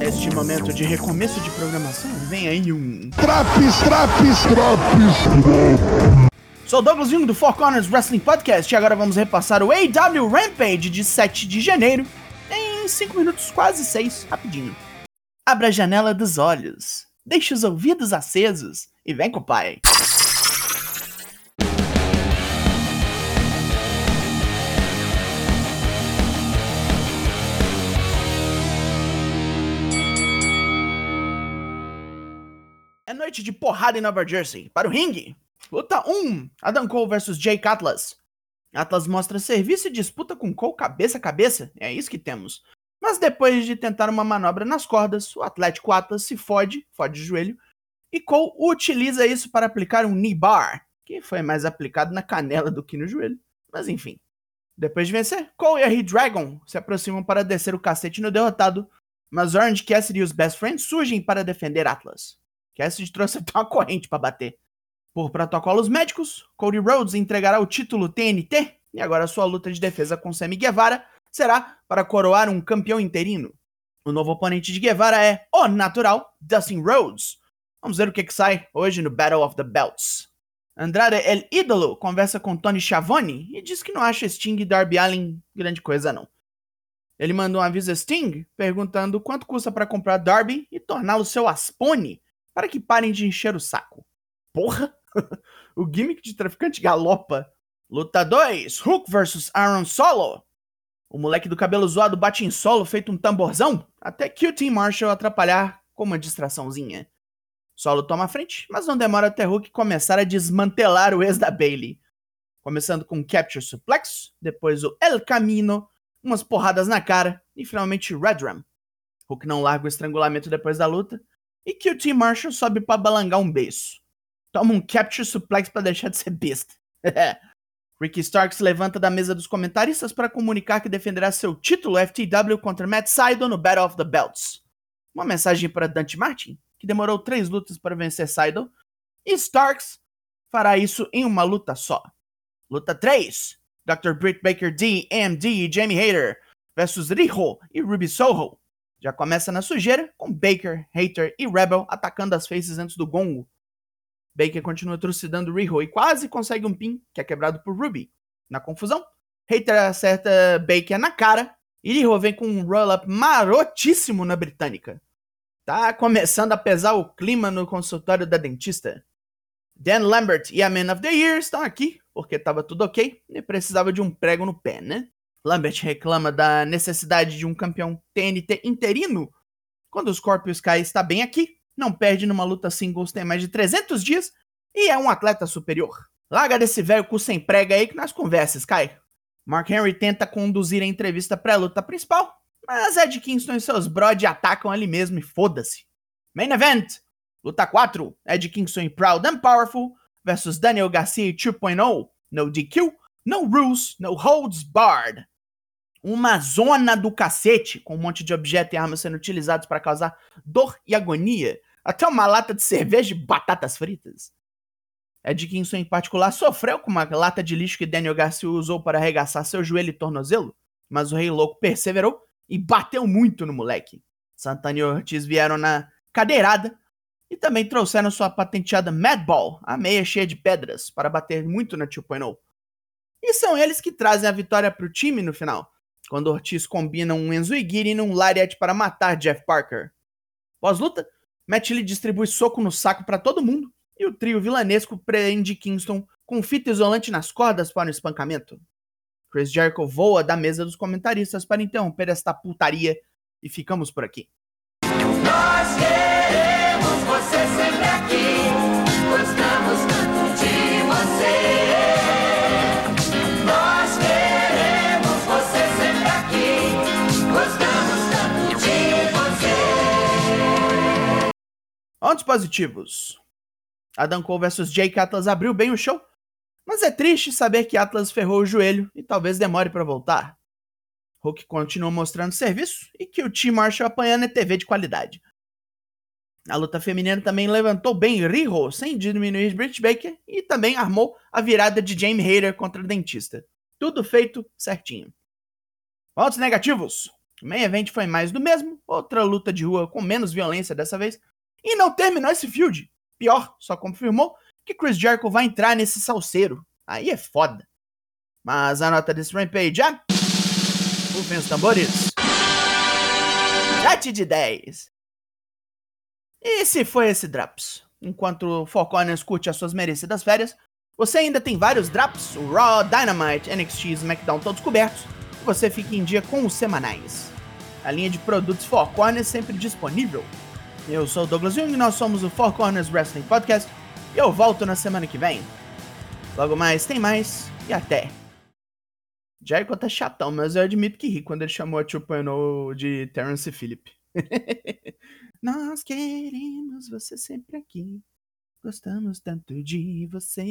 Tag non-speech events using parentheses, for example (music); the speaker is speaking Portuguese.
Este momento de recomeço de programação vem aí um. Traps, traps, traps. Sou Douglas Jung do Four Corners Wrestling Podcast e agora vamos repassar o AW Rampage de 7 de janeiro em 5 minutos, quase 6, rapidinho. Abra a janela dos olhos, deixe os ouvidos acesos e vem com o pai. É noite de porrada em Nova Jersey. Para o ringue. Luta 1. Adam Cole versus Jake Atlas. Atlas mostra serviço e disputa com Cole cabeça a cabeça. É isso que temos. Mas depois de tentar uma manobra nas cordas, o Atlético Atlas se fode, fode o joelho, e Cole utiliza isso para aplicar um knee bar, que foi mais aplicado na canela do que no joelho. Mas enfim. Depois de vencer, Cole e a He-Dragon se aproximam para descer o cacete no derrotado, mas Orange Cassidy e os Best Friends surgem para defender Atlas. Cassidy trouxe até (laughs) uma corrente para bater. Por protocolos médicos, Cody Rhodes entregará o título TNT e agora sua luta de defesa com Sammy Guevara será para coroar um campeão interino. O novo oponente de Guevara é o natural Dustin Rhodes. Vamos ver o que, que sai hoje no Battle of the Belts. Andrade El Ídolo conversa com Tony Schiavone e diz que não acha Sting e Darby Allin grande coisa não. Ele manda um aviso a Sting perguntando quanto custa para comprar Darby e torná-lo seu Aspone para que parem de encher o saco. Porra! (laughs) o gimmick de traficante galopa. Luta 2: Hook vs Aaron Solo. O moleque do cabelo zoado bate em solo feito um tamborzão, até que o Team Marshall atrapalhar com uma distraçãozinha. Solo toma a frente, mas não demora até Hook começar a desmantelar o ex da Bailey. Começando com um Capture Suplex, depois o El Camino, umas porradas na cara e finalmente Red Ram. Hook não larga o estrangulamento depois da luta e que o Marshall sobe para balangar um beiço. Toma um Capture Suplex para deixar de ser besta. (laughs) Ricky Starks levanta da mesa dos comentaristas para comunicar que defenderá seu título FTW contra Matt Sydal no Battle of the Belts. Uma mensagem para Dante Martin, que demorou três lutas para vencer Sydal, e Starks fará isso em uma luta só. Luta 3: Dr. Britt Baker D, AMD e Jamie Hayter versus Riho e Ruby Soho. Já começa na sujeira, com Baker, Hater e Rebel atacando as faces antes do gongo. Baker continua trucidando Riho e quase consegue um pin, que é quebrado por Ruby. Na confusão, Hater acerta Baker na cara e Riho vem com um roll-up marotíssimo na britânica. Tá começando a pesar o clima no consultório da dentista. Dan Lambert e a Man of the Year estão aqui, porque tava tudo ok e precisava de um prego no pé, né? Lambert reclama da necessidade de um campeão TNT interino, quando o Scorpio Sky está bem aqui, não perde numa luta singles tem mais de 300 dias e é um atleta superior. Larga desse velho cu sem prega aí que nós conversas, Sky. Mark Henry tenta conduzir a entrevista pré-luta principal, mas Ed Kingston e seus brod atacam ali mesmo e foda-se. Main Event! Luta 4, Ed Kingston e Proud and Powerful versus Daniel Garcia 2.0, no DQ, no rules, no holds barred uma zona do cacete, com um monte de objetos e armas sendo utilizados para causar dor e agonia, até uma lata de cerveja e batatas fritas. Ed Kingston, em particular, sofreu com uma lata de lixo que Daniel Garcia usou para arregaçar seu joelho e tornozelo, mas o Rei Louco perseverou e bateu muito no moleque. Santana e Ortiz vieram na cadeirada e também trouxeram sua patenteada Madball, a meia cheia de pedras, para bater muito na 2.0. E são eles que trazem a vitória para o time no final, quando Ortiz combina um Enzo Igiri num Lariat para matar Jeff Parker. Pós-luta, Matt Lee distribui soco no saco para todo mundo e o trio vilanesco prende Kingston com fita isolante nas cordas para o espancamento. Chris Jericho voa da mesa dos comentaristas para interromper esta putaria e ficamos por aqui. Pontos positivos. Adam Cole vs Jake Atlas abriu bem o show, mas é triste saber que Atlas ferrou o joelho e talvez demore para voltar. Hulk continua mostrando serviço e que o Team Marshall apanhando é TV de qualidade. A luta feminina também levantou bem Riho, sem diminuir Britt Baker, e também armou a virada de Jamie Hayter contra o dentista. Tudo feito certinho. Pontos negativos. O main event foi mais do mesmo, outra luta de rua com menos violência dessa vez, e não terminou esse field. Pior, só confirmou que Chris Jericho vai entrar nesse salseiro. Aí é foda. Mas a nota desse Rampage é... Rufem os tambores. 7 de 10. E se foi esse Drops? Enquanto o Four curte as suas merecidas férias, você ainda tem vários Drops, o Raw, Dynamite, NXT e SmackDown todos cobertos, e você fica em dia com os semanais. A linha de produtos Four sempre disponível. Eu sou o Douglas Jung, nós somos o Four Corners Wrestling Podcast, e eu volto na semana que vem. Logo mais, tem mais, e até! Jericho tá chatão, mas eu admito que ri quando ele chamou a 2.0 de Terence Phillip. (laughs) Nós queremos você sempre aqui. Gostamos tanto de você.